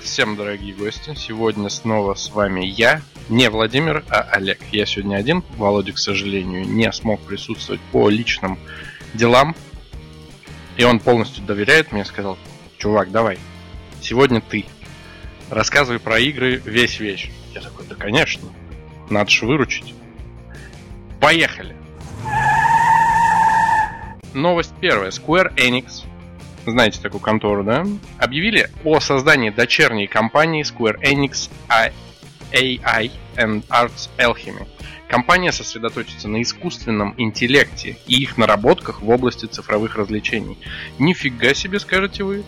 Привет всем, дорогие гости! Сегодня снова с вами я, не Владимир, а Олег. Я сегодня один. Володя, к сожалению, не смог присутствовать по личным делам. И он полностью доверяет мне, сказал, чувак, давай, сегодня ты. Рассказывай про игры весь вечер. Я такой, да конечно, надо же выручить. Поехали! Новость первая. Square Enix знаете такую контору, да, объявили о создании дочерней компании Square Enix AI and Arts Alchemy. Компания сосредоточится на искусственном интеллекте и их наработках в области цифровых развлечений. Нифига себе, скажете вы.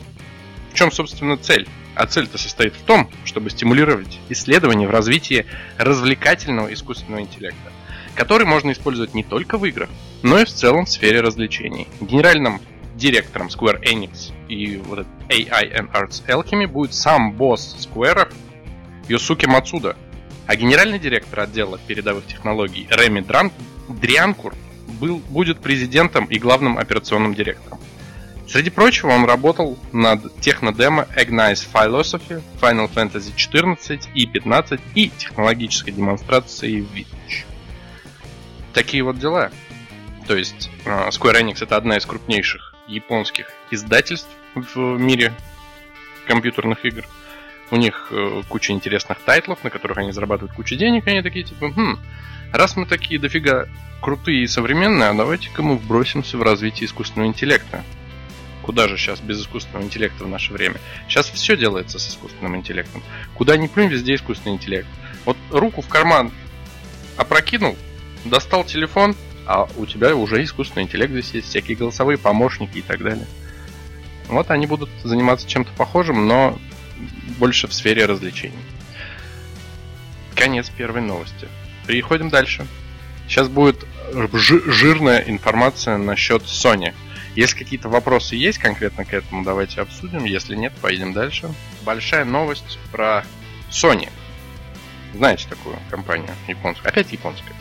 В чем, собственно, цель? А цель-то состоит в том, чтобы стимулировать исследования в развитии развлекательного искусственного интеллекта, который можно использовать не только в играх, но и в целом в сфере развлечений. Генеральным директором Square Enix и вот этот AI and Arts Alchemy будет сам босс Square Юсуки Мацуда. А генеральный директор отдела передовых технологий Реми Дран... Дрианкур был, будет президентом и главным операционным директором. Среди прочего, он работал над технодемо Agnize Philosophy, Final Fantasy XIV и 15 и технологической демонстрацией Village. Такие вот дела. То есть а, Square Enix это одна из крупнейших японских издательств в мире компьютерных игр. У них э, куча интересных тайтлов, на которых они зарабатывают кучу денег, они такие типа, хм, раз мы такие дофига крутые и современные, а давайте-ка мы вбросимся в развитие искусственного интеллекта. Куда же сейчас без искусственного интеллекта в наше время? Сейчас все делается с искусственным интеллектом. Куда ни плюнь, везде искусственный интеллект. Вот руку в карман опрокинул, достал телефон, а у тебя уже искусственный интеллект здесь есть, всякие голосовые помощники и так далее. Вот они будут заниматься чем-то похожим, но больше в сфере развлечений. Конец первой новости. Переходим дальше. Сейчас будет жирная информация насчет Sony. Если какие-то вопросы есть конкретно к этому, давайте обсудим. Если нет, поедем дальше. Большая новость про Sony. Знаете такую компанию японскую? Опять японская.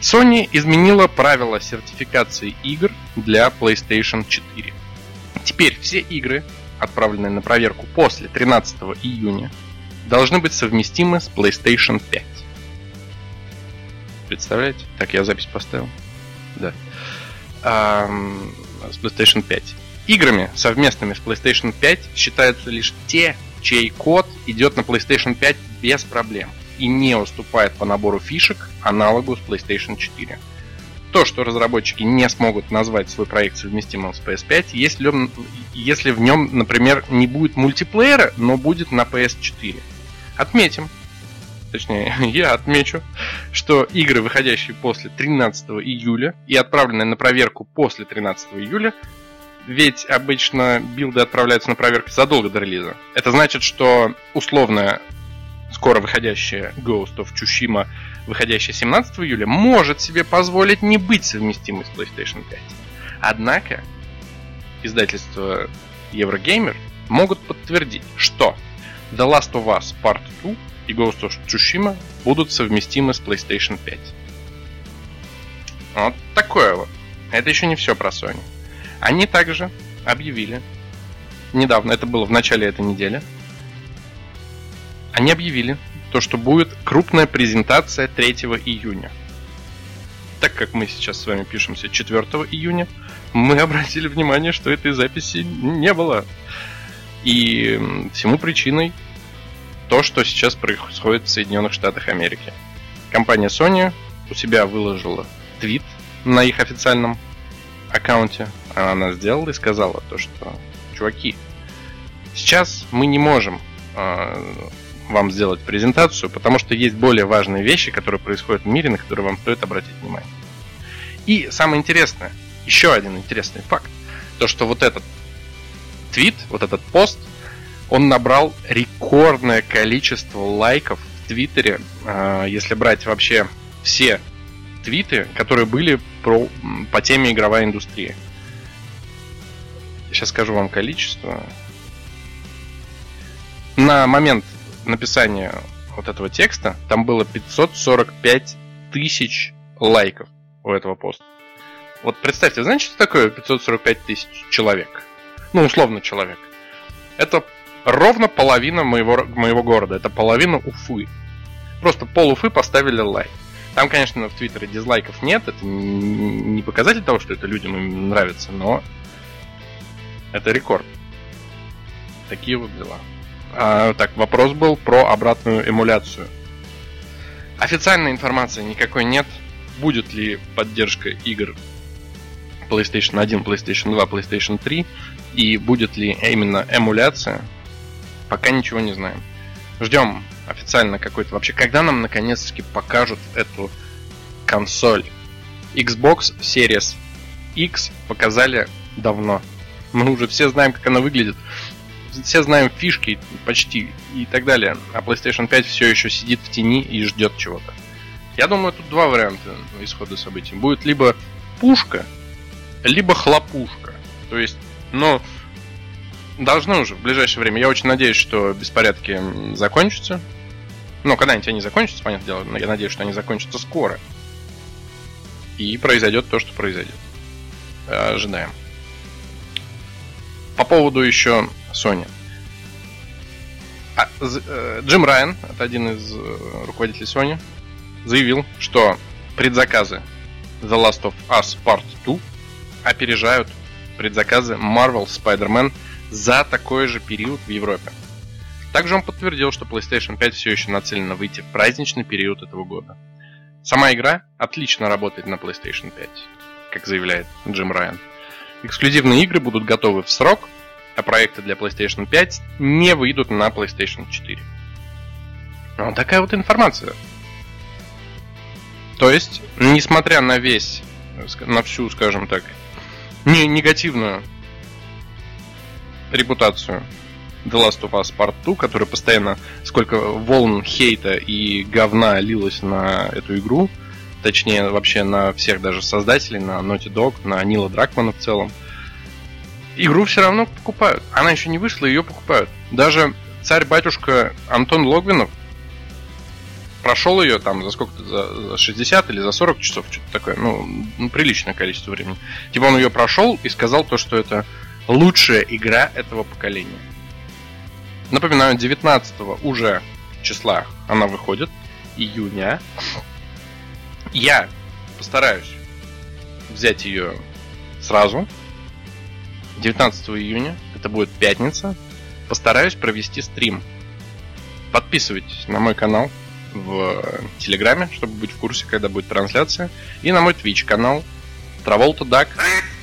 Sony изменила правила сертификации игр для PlayStation 4. Теперь все игры, отправленные на проверку после 13 июня, должны быть совместимы с PlayStation 5. Представляете? Так, я запись поставил. Да. Эм, с PlayStation 5. Играми, совместными с PlayStation 5, считаются лишь те, чей код идет на PlayStation 5 без проблем и не уступает по набору фишек аналогу с PlayStation 4. То, что разработчики не смогут назвать свой проект совместимым с PS5, если, если в нем, например, не будет мультиплеера, но будет на PS4. Отметим, точнее, я отмечу, что игры, выходящие после 13 июля и отправленные на проверку после 13 июля, ведь обычно билды отправляются на проверку задолго до релиза. Это значит, что условная скоро выходящая Ghost of Tsushima, выходящая 17 июля, может себе позволить не быть совместимой с PlayStation 5. Однако, издательство Eurogamer могут подтвердить, что The Last of Us Part 2 и Ghost of Tsushima будут совместимы с PlayStation 5. Вот такое вот. Это еще не все про Sony. Они также объявили, недавно, это было в начале этой недели, они объявили то, что будет крупная презентация 3 июня. Так как мы сейчас с вами пишемся 4 июня, мы обратили внимание, что этой записи не было. И всему причиной то, что сейчас происходит в Соединенных Штатах Америки. Компания Sony у себя выложила твит на их официальном аккаунте. Она сделала и сказала то, что чуваки, сейчас мы не можем а, вам сделать презентацию, потому что есть более важные вещи, которые происходят в мире, на которые вам стоит обратить внимание. И самое интересное, еще один интересный факт, то что вот этот твит, вот этот пост, он набрал рекордное количество лайков в Твиттере, а, если брать вообще все твиты, которые были про, по теме игровая индустрия. Сейчас скажу вам количество. На момент написания вот этого текста там было 545 тысяч лайков у этого поста. Вот представьте, знаете, что такое 545 тысяч человек? Ну, условно человек. Это ровно половина моего, моего города. Это половина Уфы. Просто пол Уфы поставили лайк. Там, конечно, в Твиттере дизлайков нет, это не показатель того, что это людям нравится, но это рекорд. Такие вот дела. А, так, вопрос был про обратную эмуляцию. Официальной информации никакой нет. Будет ли поддержка игр PlayStation 1, PlayStation 2, PlayStation 3 и будет ли именно эмуляция, пока ничего не знаем. Ждем официально какой-то вообще, когда нам наконец-таки покажут эту консоль. Xbox Series X показали давно. Мы уже все знаем, как она выглядит. Все знаем фишки почти и так далее. А PlayStation 5 все еще сидит в тени и ждет чего-то. Я думаю, тут два варианта исхода событий. Будет либо пушка, либо хлопушка. То есть, ну, должны уже в ближайшее время. Я очень надеюсь, что беспорядки закончатся. Ну, когда-нибудь они закончатся, понятное дело, но я надеюсь, что они закончатся скоро. И произойдет то, что произойдет. Ожидаем. По поводу еще Sony. А, э, Джим Райан, это один из э, руководителей Sony, заявил, что предзаказы The Last of Us Part 2 опережают предзаказы Marvel Spider-Man за такой же период в Европе. Также он подтвердил, что PlayStation 5 все еще нацелена выйти в праздничный период этого года. Сама игра отлично работает на PlayStation 5, как заявляет Джим Райан. Эксклюзивные игры будут готовы в срок, проекты для PlayStation 5 не выйдут на PlayStation 4. Вот такая вот информация. То есть, несмотря на весь, на всю, скажем так, не негативную репутацию The Last of Us Part 2, который постоянно сколько волн хейта и говна лилось на эту игру, точнее вообще на всех даже создателей, на Naughty Dog, на Нила Дракмана в целом. Игру все равно покупают. Она еще не вышла, ее покупают. Даже царь-батюшка Антон Логвинов прошел ее там за сколько-то, за, за 60 или за 40 часов, что-то такое, ну, ну, приличное количество времени. Типа он ее прошел и сказал то, что это лучшая игра этого поколения. Напоминаю, 19 уже числа она выходит, июня. Я постараюсь взять ее сразу. 19 июня, это будет пятница. Постараюсь провести стрим. Подписывайтесь на мой канал в Телеграме, чтобы быть в курсе, когда будет трансляция. И на мой Twitch канал Траволта Дак.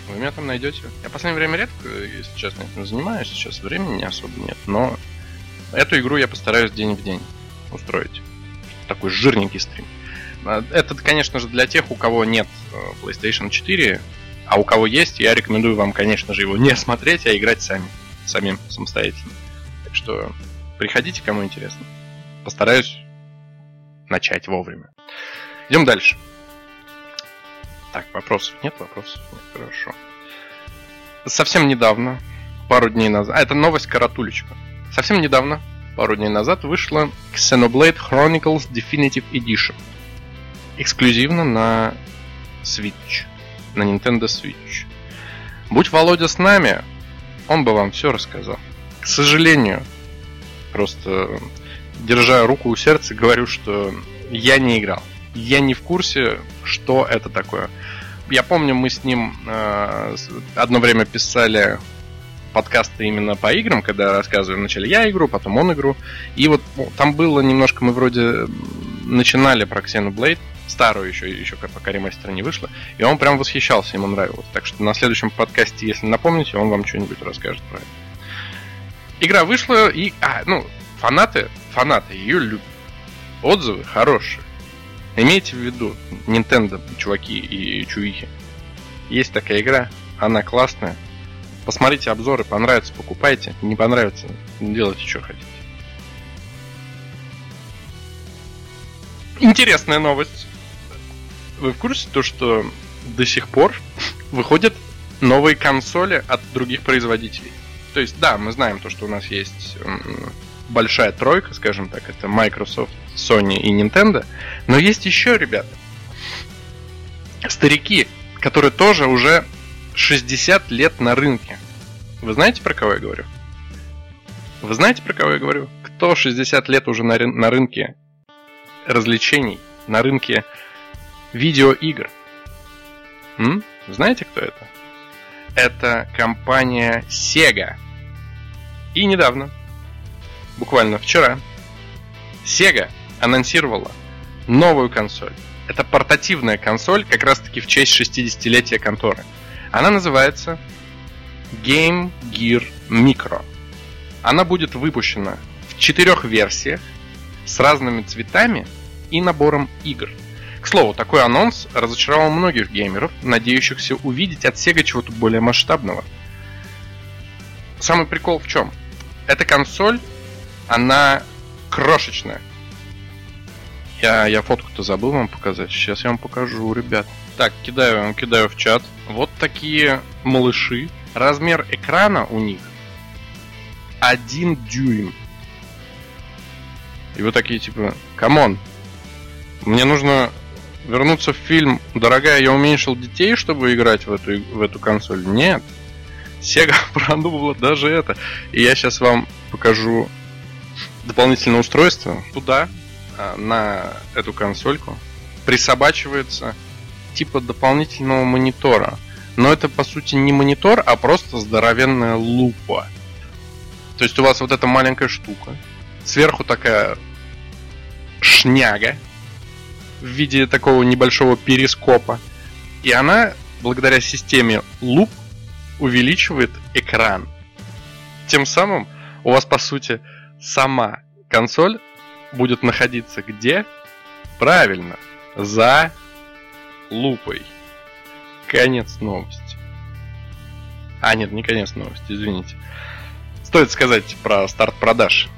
Вы меня там найдете. Я в последнее время редко, если честно, этим занимаюсь. Сейчас времени особо нет. Но Эту игру я постараюсь день в день устроить. Такой жирненький стрим. А, это, конечно же, для тех, у кого нет э, PlayStation 4, а у кого есть, я рекомендую вам, конечно же, его не смотреть, а играть сами, самим, самостоятельно. Так что приходите, кому интересно. Постараюсь начать вовремя. Идем дальше. Так, вопросов нет, вопросов нет, хорошо. Совсем недавно, пару дней назад, а это новость Каратулечка. Совсем недавно, пару дней назад, вышла Xenoblade Chronicles Definitive Edition. Эксклюзивно на Switch. На Nintendo Switch. Будь Володя с нами, он бы вам все рассказал. К сожалению, просто держа руку у сердца, говорю, что я не играл. Я не в курсе, что это такое. Я помню, мы с ним э, одно время писали подкасты именно по играм, когда рассказываю вначале я игру, потом он игру. И вот ну, там было немножко, мы вроде начинали про Xenoblade, старую еще, еще пока ремастер не вышло, и он прям восхищался, ему нравилось. Так что на следующем подкасте, если напомните, он вам что-нибудь расскажет про это. Игра вышла, и, а, ну, фанаты, фанаты ее любят. Отзывы хорошие. Имейте в виду, Nintendo, чуваки и чувихи. Есть такая игра, она классная, Посмотрите обзоры, понравится, покупайте. Не понравится, делайте, что хотите. Интересная новость. Вы в курсе то, что до сих пор выходят новые консоли от других производителей? То есть, да, мы знаем то, что у нас есть большая тройка, скажем так, это Microsoft, Sony и Nintendo, но есть еще, ребята, старики, которые тоже уже 60 лет на рынке. Вы знаете, про кого я говорю? Вы знаете, про кого я говорю? Кто 60 лет уже на, рын- на рынке развлечений, на рынке видеоигр? М? Знаете, кто это? Это компания Sega. И недавно, буквально вчера, Sega анонсировала новую консоль. Это портативная консоль, как раз таки в честь 60-летия конторы. Она называется Game Gear Micro. Она будет выпущена в четырех версиях с разными цветами и набором игр. К слову, такой анонс разочаровал многих геймеров, надеющихся увидеть от Sega чего-то более масштабного. Самый прикол в чем? Эта консоль, она крошечная. Я, я фотку-то забыл вам показать. Сейчас я вам покажу, ребят. Так, кидаю кидаю в чат. Вот такие малыши. Размер экрана у них 1 дюйм. И вы такие, типа, come on, мне нужно вернуться в фильм «Дорогая, я уменьшил детей, чтобы играть в эту, в эту консоль». Нет. Sega продумала даже это. И я сейчас вам покажу дополнительное устройство. Туда, а, на эту консольку, присобачивается типа дополнительного монитора. Но это по сути не монитор, а просто здоровенная лупа. То есть у вас вот эта маленькая штука, сверху такая шняга в виде такого небольшого перископа. И она, благодаря системе луп, увеличивает экран. Тем самым у вас, по сути, сама консоль будет находиться где? Правильно, за лупой. Конец новости. А, нет, не конец новости, извините. Стоит сказать про старт продаж.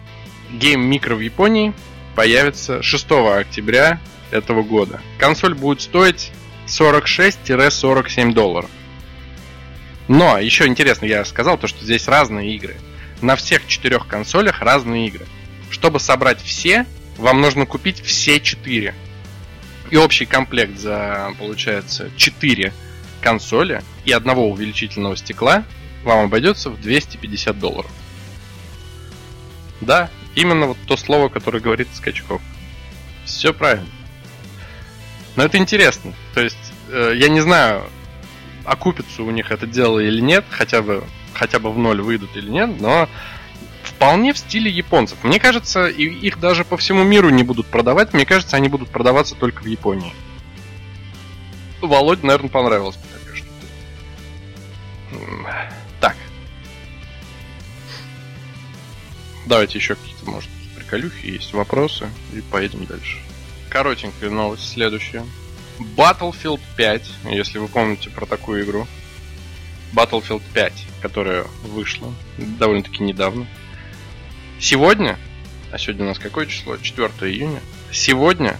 Game Micro в Японии появится 6 октября этого года. Консоль будет стоить 46-47 долларов. Но еще интересно, я сказал то, что здесь разные игры. На всех четырех консолях разные игры. Чтобы собрать все, вам нужно купить все четыре. И общий комплект за, получается, 4 консоли и одного увеличительного стекла вам обойдется в 250 долларов. Да, именно вот то слово, которое говорит Скачков. Все правильно. Но это интересно. То есть, э, я не знаю, окупится у них это дело или нет, хотя бы, хотя бы в ноль выйдут или нет, но вполне в стиле японцев. Мне кажется, их даже по всему миру не будут продавать. Мне кажется, они будут продаваться только в Японии. Володь, наверное, понравилось бы такая штука. Давайте еще какие-то, может, приколюхи есть, вопросы, и поедем дальше. Коротенькая новость следующая. Battlefield 5, если вы помните про такую игру. Battlefield 5, которая вышла довольно-таки недавно. Сегодня, а сегодня у нас какое число? 4 июня. Сегодня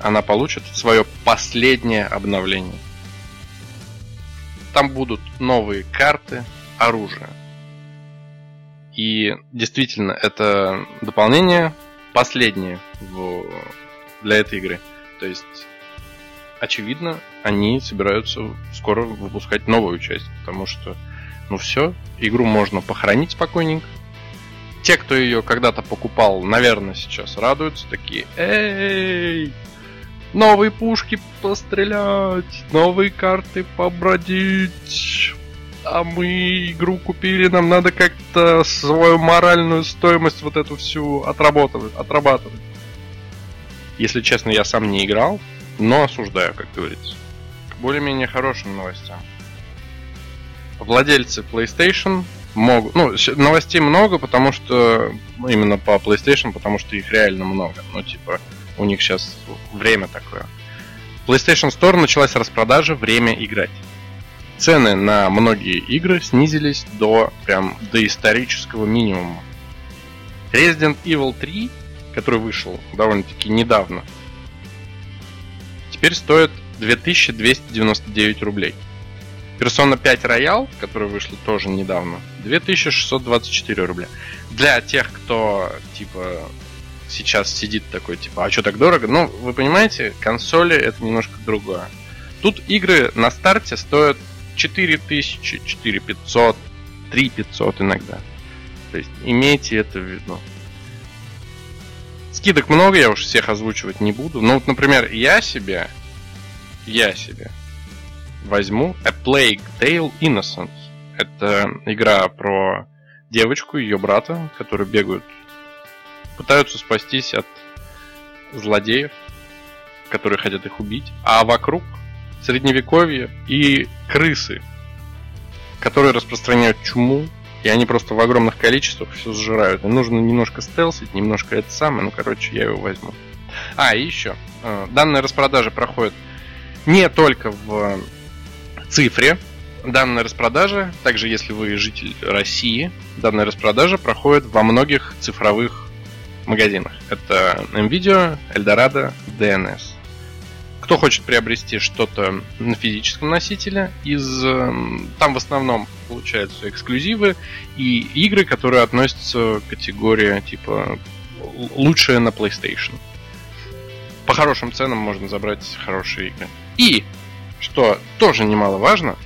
она получит свое последнее обновление. Там будут новые карты, оружие. И действительно, это дополнение последнее в... для этой игры. То есть, очевидно, они собираются скоро выпускать новую часть, потому что, ну все, игру можно похоронить спокойненько, те, кто ее когда-то покупал, наверное, сейчас радуются, такие, эй, новые пушки пострелять, новые карты побродить, а мы игру купили, нам надо как-то свою моральную стоимость вот эту всю отрабатывать, отрабатывать. Если честно, я сам не играл, но осуждаю, как говорится. К более-менее хорошим новостям. Владельцы PlayStation могут... Ну, новостей много, потому что... Ну, именно по PlayStation, потому что их реально много. Ну, типа, у них сейчас время такое. PlayStation Store началась распродажа «Время играть». Цены на многие игры снизились до прям до исторического минимума. Resident Evil 3, который вышел довольно-таки недавно, теперь стоит 2299 рублей. Persona 5 Royal, который вышла тоже недавно, 2624 рубля. Для тех, кто, типа, сейчас сидит такой, типа, а что так дорого? Ну, вы понимаете, консоли это немножко другое. Тут игры на старте стоят 4000, 4500, 3500 иногда. То есть имейте это в виду. Скидок много, я уж всех озвучивать не буду. Но вот, например, я себе, я себе возьму A Plague Tale Innocence. Это игра про девочку и ее брата, которые бегают, пытаются спастись от злодеев, которые хотят их убить, а вокруг средневековье и крысы, которые распространяют чуму, и они просто в огромных количествах все сжирают. И нужно немножко стелсить, немножко это самое, ну, короче, я его возьму. А, и еще. Э, данная распродажа проходит не только в цифре, данная распродажа, также если вы житель России, данная распродажа проходит во многих цифровых магазинах. Это NVIDIA, Eldorado, DNS. Кто хочет приобрести что-то на физическом носителе, из эм, там в основном получаются эксклюзивы и игры, которые относятся к категории типа лучшее на PlayStation. По хорошим ценам можно забрать хорошие игры. И, что тоже немаловажно,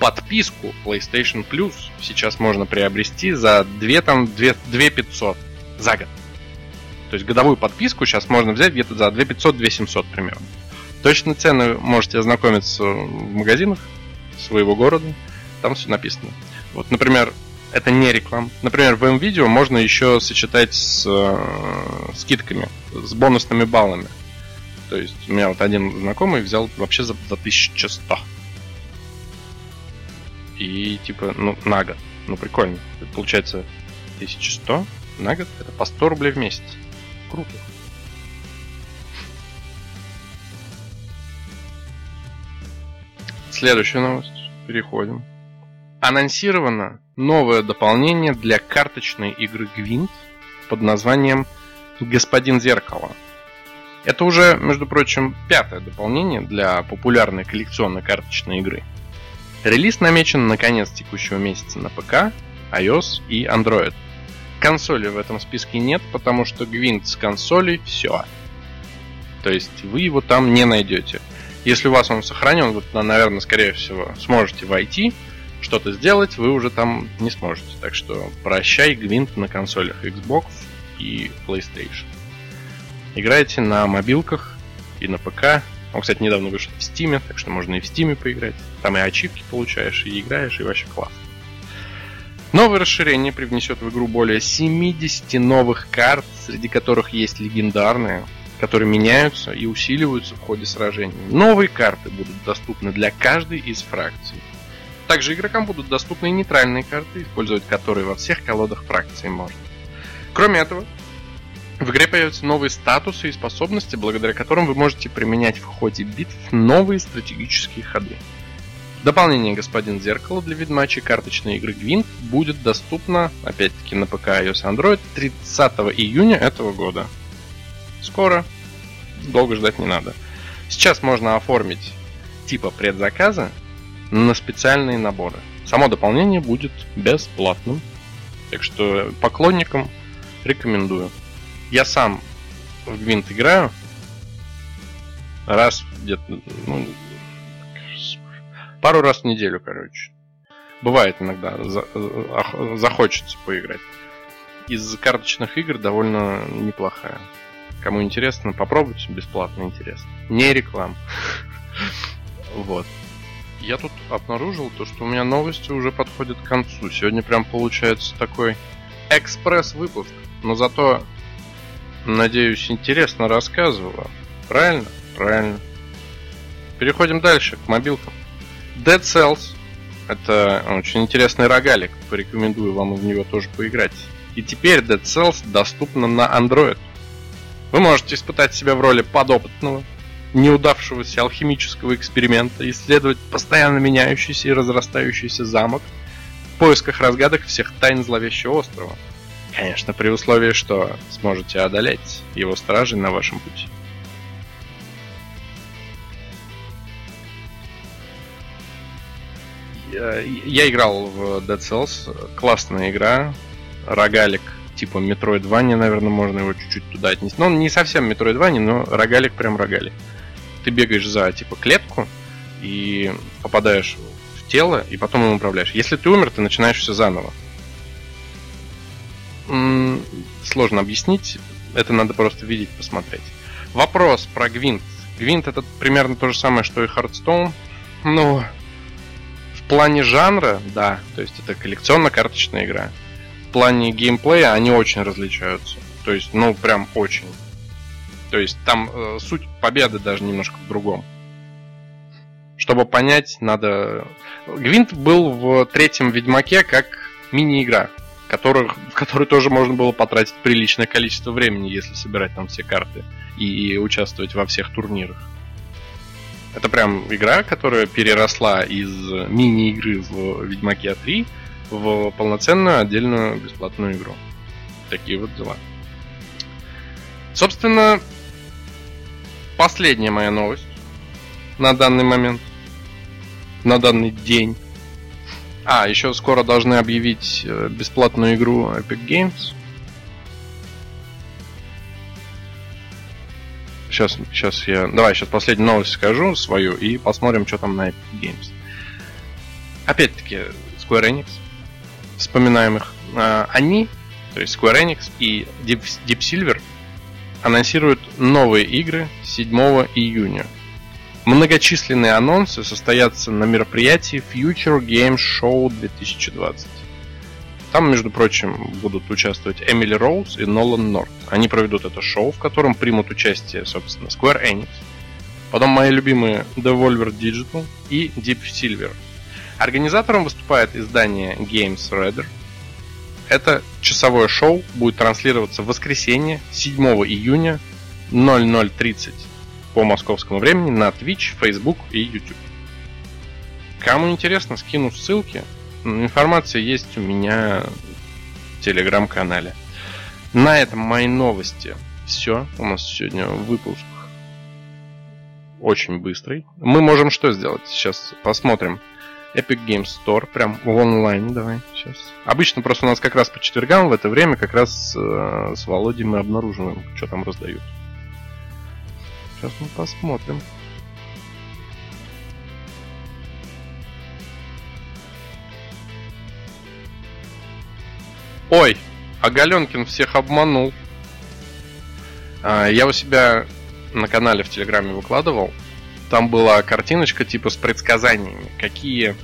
подписку PlayStation Plus сейчас можно приобрести за 2, там, 2, 2 500 за год. То есть годовую подписку сейчас можно взять где-то за 2 500, 2 700 примерно. Точно цены можете ознакомиться в магазинах своего города. Там все написано. Вот, например, это не реклама. Например, в M-видео можно еще сочетать с э, скидками, с бонусными баллами. То есть у меня вот один знакомый взял вообще за, за 1100 и типа, ну, на год. Ну, прикольно. Это получается 1100 на год. Это по 100 рублей в месяц. Круто. Следующая новость. Переходим. Анонсировано новое дополнение для карточной игры Гвинт под названием «Господин Зеркало». Это уже, между прочим, пятое дополнение для популярной коллекционной карточной игры – Релиз намечен на конец текущего месяца на ПК, iOS и Android. Консоли в этом списке нет, потому что Гвинт с консолей все. То есть вы его там не найдете. Если у вас он сохранен, вы туда, наверное, скорее всего, сможете войти, что-то сделать, вы уже там не сможете. Так что прощай Гвинт на консолях Xbox и PlayStation. Играйте на мобилках и на ПК, он, кстати, недавно вышел в Steam, так что можно и в Steam поиграть. Там и ачивки получаешь, и играешь, и вообще классно. Новое расширение привнесет в игру более 70 новых карт, среди которых есть легендарные, которые меняются и усиливаются в ходе сражений. Новые карты будут доступны для каждой из фракций. Также игрокам будут доступны и нейтральные карты, использовать которые во всех колодах фракции можно. Кроме этого, в игре появятся новые статусы и способности, благодаря которым вы можете применять в ходе битв новые стратегические ходы. Дополнение «Господин Зеркало» для ведьмачей карточной игры Гвинт будет доступно, опять-таки, на ПК, iOS Android 30 июня этого года. Скоро. Долго ждать не надо. Сейчас можно оформить типа предзаказа на специальные наборы. Само дополнение будет бесплатным. Так что поклонникам рекомендую. Я сам в Гвинт играю раз где-то, ну, пару раз в неделю, короче. Бывает иногда, за, захочется поиграть. Из карточных игр довольно неплохая. Кому интересно, попробуйте, бесплатно интересно. Не реклам. Вот. Я тут обнаружил то, что у меня новости уже подходят к концу. Сегодня прям получается такой экспресс-выпуск. Но зато Надеюсь, интересно рассказывала. Правильно? Правильно. Переходим дальше, к мобилкам. Dead Cells. Это очень интересный рогалик. Порекомендую вам в него тоже поиграть. И теперь Dead Cells доступна на Android. Вы можете испытать себя в роли подопытного, неудавшегося алхимического эксперимента, исследовать постоянно меняющийся и разрастающийся замок в поисках разгадок всех тайн зловещего острова. Конечно, при условии, что сможете одолеть его стражи на вашем пути. Я играл в Dead Cells. Классная игра. Рогалик типа Metroidvania, наверное, можно его чуть-чуть туда отнести. Но он не совсем Metroidvania, но рогалик прям рогалик. Ты бегаешь за типа клетку и попадаешь в тело, и потом им управляешь. Если ты умер, ты начинаешь все заново. м- сложно объяснить. Это надо просто видеть, посмотреть. Вопрос про Гвинт. Гвинт это примерно то же самое, что и Hearthstone. Ну, в плане жанра, да, то есть это коллекционно-карточная игра. Плане геймплея они очень различаются. То есть, ну, прям очень. То есть там э, суть победы даже немножко в другом. Чтобы понять, надо... Гвинт был в третьем Ведьмаке как мини-игра, которых, в которой тоже можно было потратить приличное количество времени, если собирать там все карты и участвовать во всех турнирах. Это прям игра, которая переросла из мини-игры в Ведьмаке 3 в полноценную отдельную бесплатную игру. Такие вот дела. Собственно, последняя моя новость на данный момент, на данный день. А, еще скоро должны объявить э, бесплатную игру Epic Games. Сейчас, сейчас я... Давай, сейчас последнюю новость скажу свою и посмотрим, что там на Epic Games. Опять-таки, Square Enix. Вспоминаем их. А, они, то есть Square Enix и Deep Silver, анонсируют новые игры 7 июня. Многочисленные анонсы состоятся на мероприятии Future Game Show 2020. Там, между прочим, будут участвовать Эмили Роуз и Нолан Норт. Они проведут это шоу, в котором примут участие, собственно, Square Enix, потом мои любимые Devolver Digital и Deep Silver. Организатором выступает издание Games Radar. Это часовое шоу будет транслироваться в воскресенье 7 июня 00.30 по московскому времени на Twitch, Facebook и YouTube. Кому интересно, скину ссылки. Информация есть у меня в телеграм-канале. На этом мои новости. Все. У нас сегодня выпуск очень быстрый. Мы можем что сделать? Сейчас посмотрим. Epic Games Store, прям в онлайне, давай, сейчас. Обычно просто у нас как раз по четвергам в это время как раз э, с Володей мы обнаруживаем, что там раздают. Сейчас мы посмотрим. Ой, а Галенкин всех обманул. А, я у себя на канале в Телеграме выкладывал. Там была картиночка типа с предсказаниями, какие,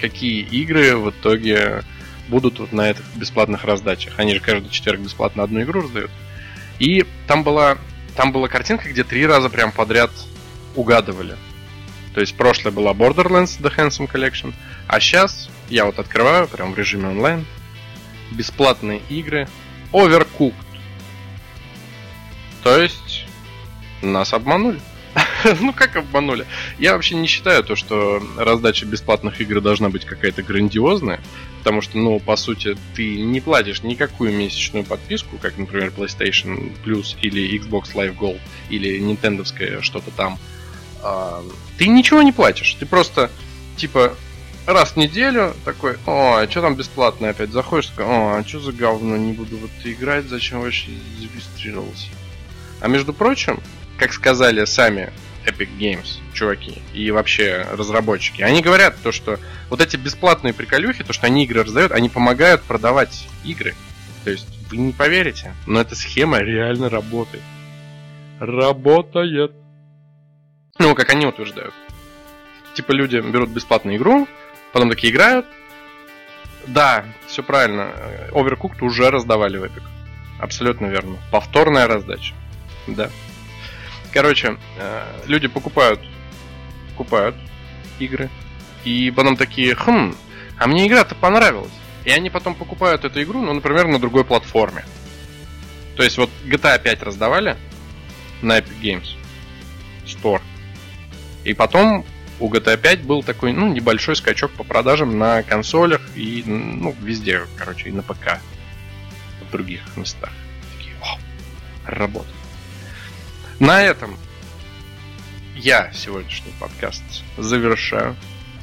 какие игры в итоге будут вот на этих бесплатных раздачах. Они же каждый четверг бесплатно одну игру раздают. И там была там была картинка, где три раза прям подряд угадывали. То есть прошлое была Borderlands The Handsome Collection, а сейчас я вот открываю прям в режиме онлайн бесплатные игры Overcooked. То есть нас обманули. ну как обманули? Я вообще не считаю то, что раздача бесплатных игр должна быть какая-то грандиозная, потому что, ну, по сути, ты не платишь никакую месячную подписку, как, например, PlayStation Plus или Xbox Live Gold или Nintendo что-то там. А, ты ничего не платишь, ты просто, типа, раз в неделю такой, о, а что там бесплатно опять? Заходишь, такой, о, а что за говно, не буду вот играть, зачем вообще зарегистрировался? А между прочим, как сказали сами Epic Games, чуваки, и вообще разработчики. Они говорят то, что вот эти бесплатные приколюхи, то, что они игры раздают, они помогают продавать игры. То есть вы не поверите, но эта схема реально работает. Работает. Ну, как они утверждают. Типа люди берут бесплатную игру, потом такие играют. Да, все правильно. Overcooked уже раздавали в Epic. Абсолютно верно. Повторная раздача. Да. Короче, э, люди покупают, покупают игры, и потом такие, хм, а мне игра-то понравилась. И они потом покупают эту игру, ну, например, на другой платформе. То есть вот GTA 5 раздавали на Epic Games Store. И потом у GTA 5 был такой, ну, небольшой скачок по продажам на консолях и, ну, везде, короче, и на ПК. В других местах. Такие, о, работает. На этом я сегодняшний подкаст завершаю.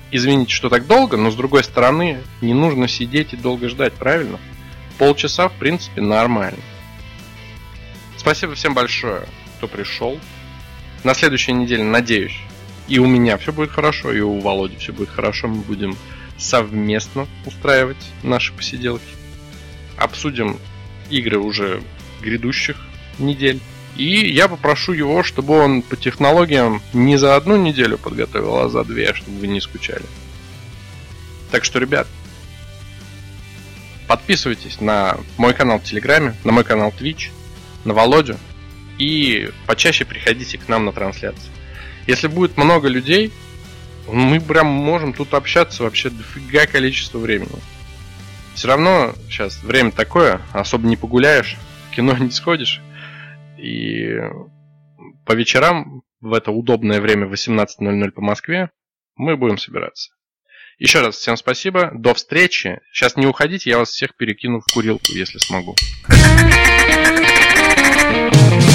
Извините, что так долго, но с другой стороны, не нужно сидеть и долго ждать, правильно? Полчаса, в принципе, нормально. Спасибо всем большое, кто пришел. На следующей неделе, надеюсь, и у меня все будет хорошо, и у Володи все будет хорошо. Мы будем совместно устраивать наши посиделки. Обсудим игры уже грядущих недель. И я попрошу его, чтобы он по технологиям не за одну неделю подготовил, а за две, чтобы вы не скучали. Так что, ребят, подписывайтесь на мой канал в Телеграме, на мой канал Twitch, на Володю. И почаще приходите к нам на трансляции. Если будет много людей, мы прям можем тут общаться вообще дофига количество времени. Все равно сейчас время такое, особо не погуляешь, в кино не сходишь. И по вечерам в это удобное время 18.00 по Москве мы будем собираться. Еще раз всем спасибо, до встречи. Сейчас не уходите, я вас всех перекину в курилку, если смогу. thank you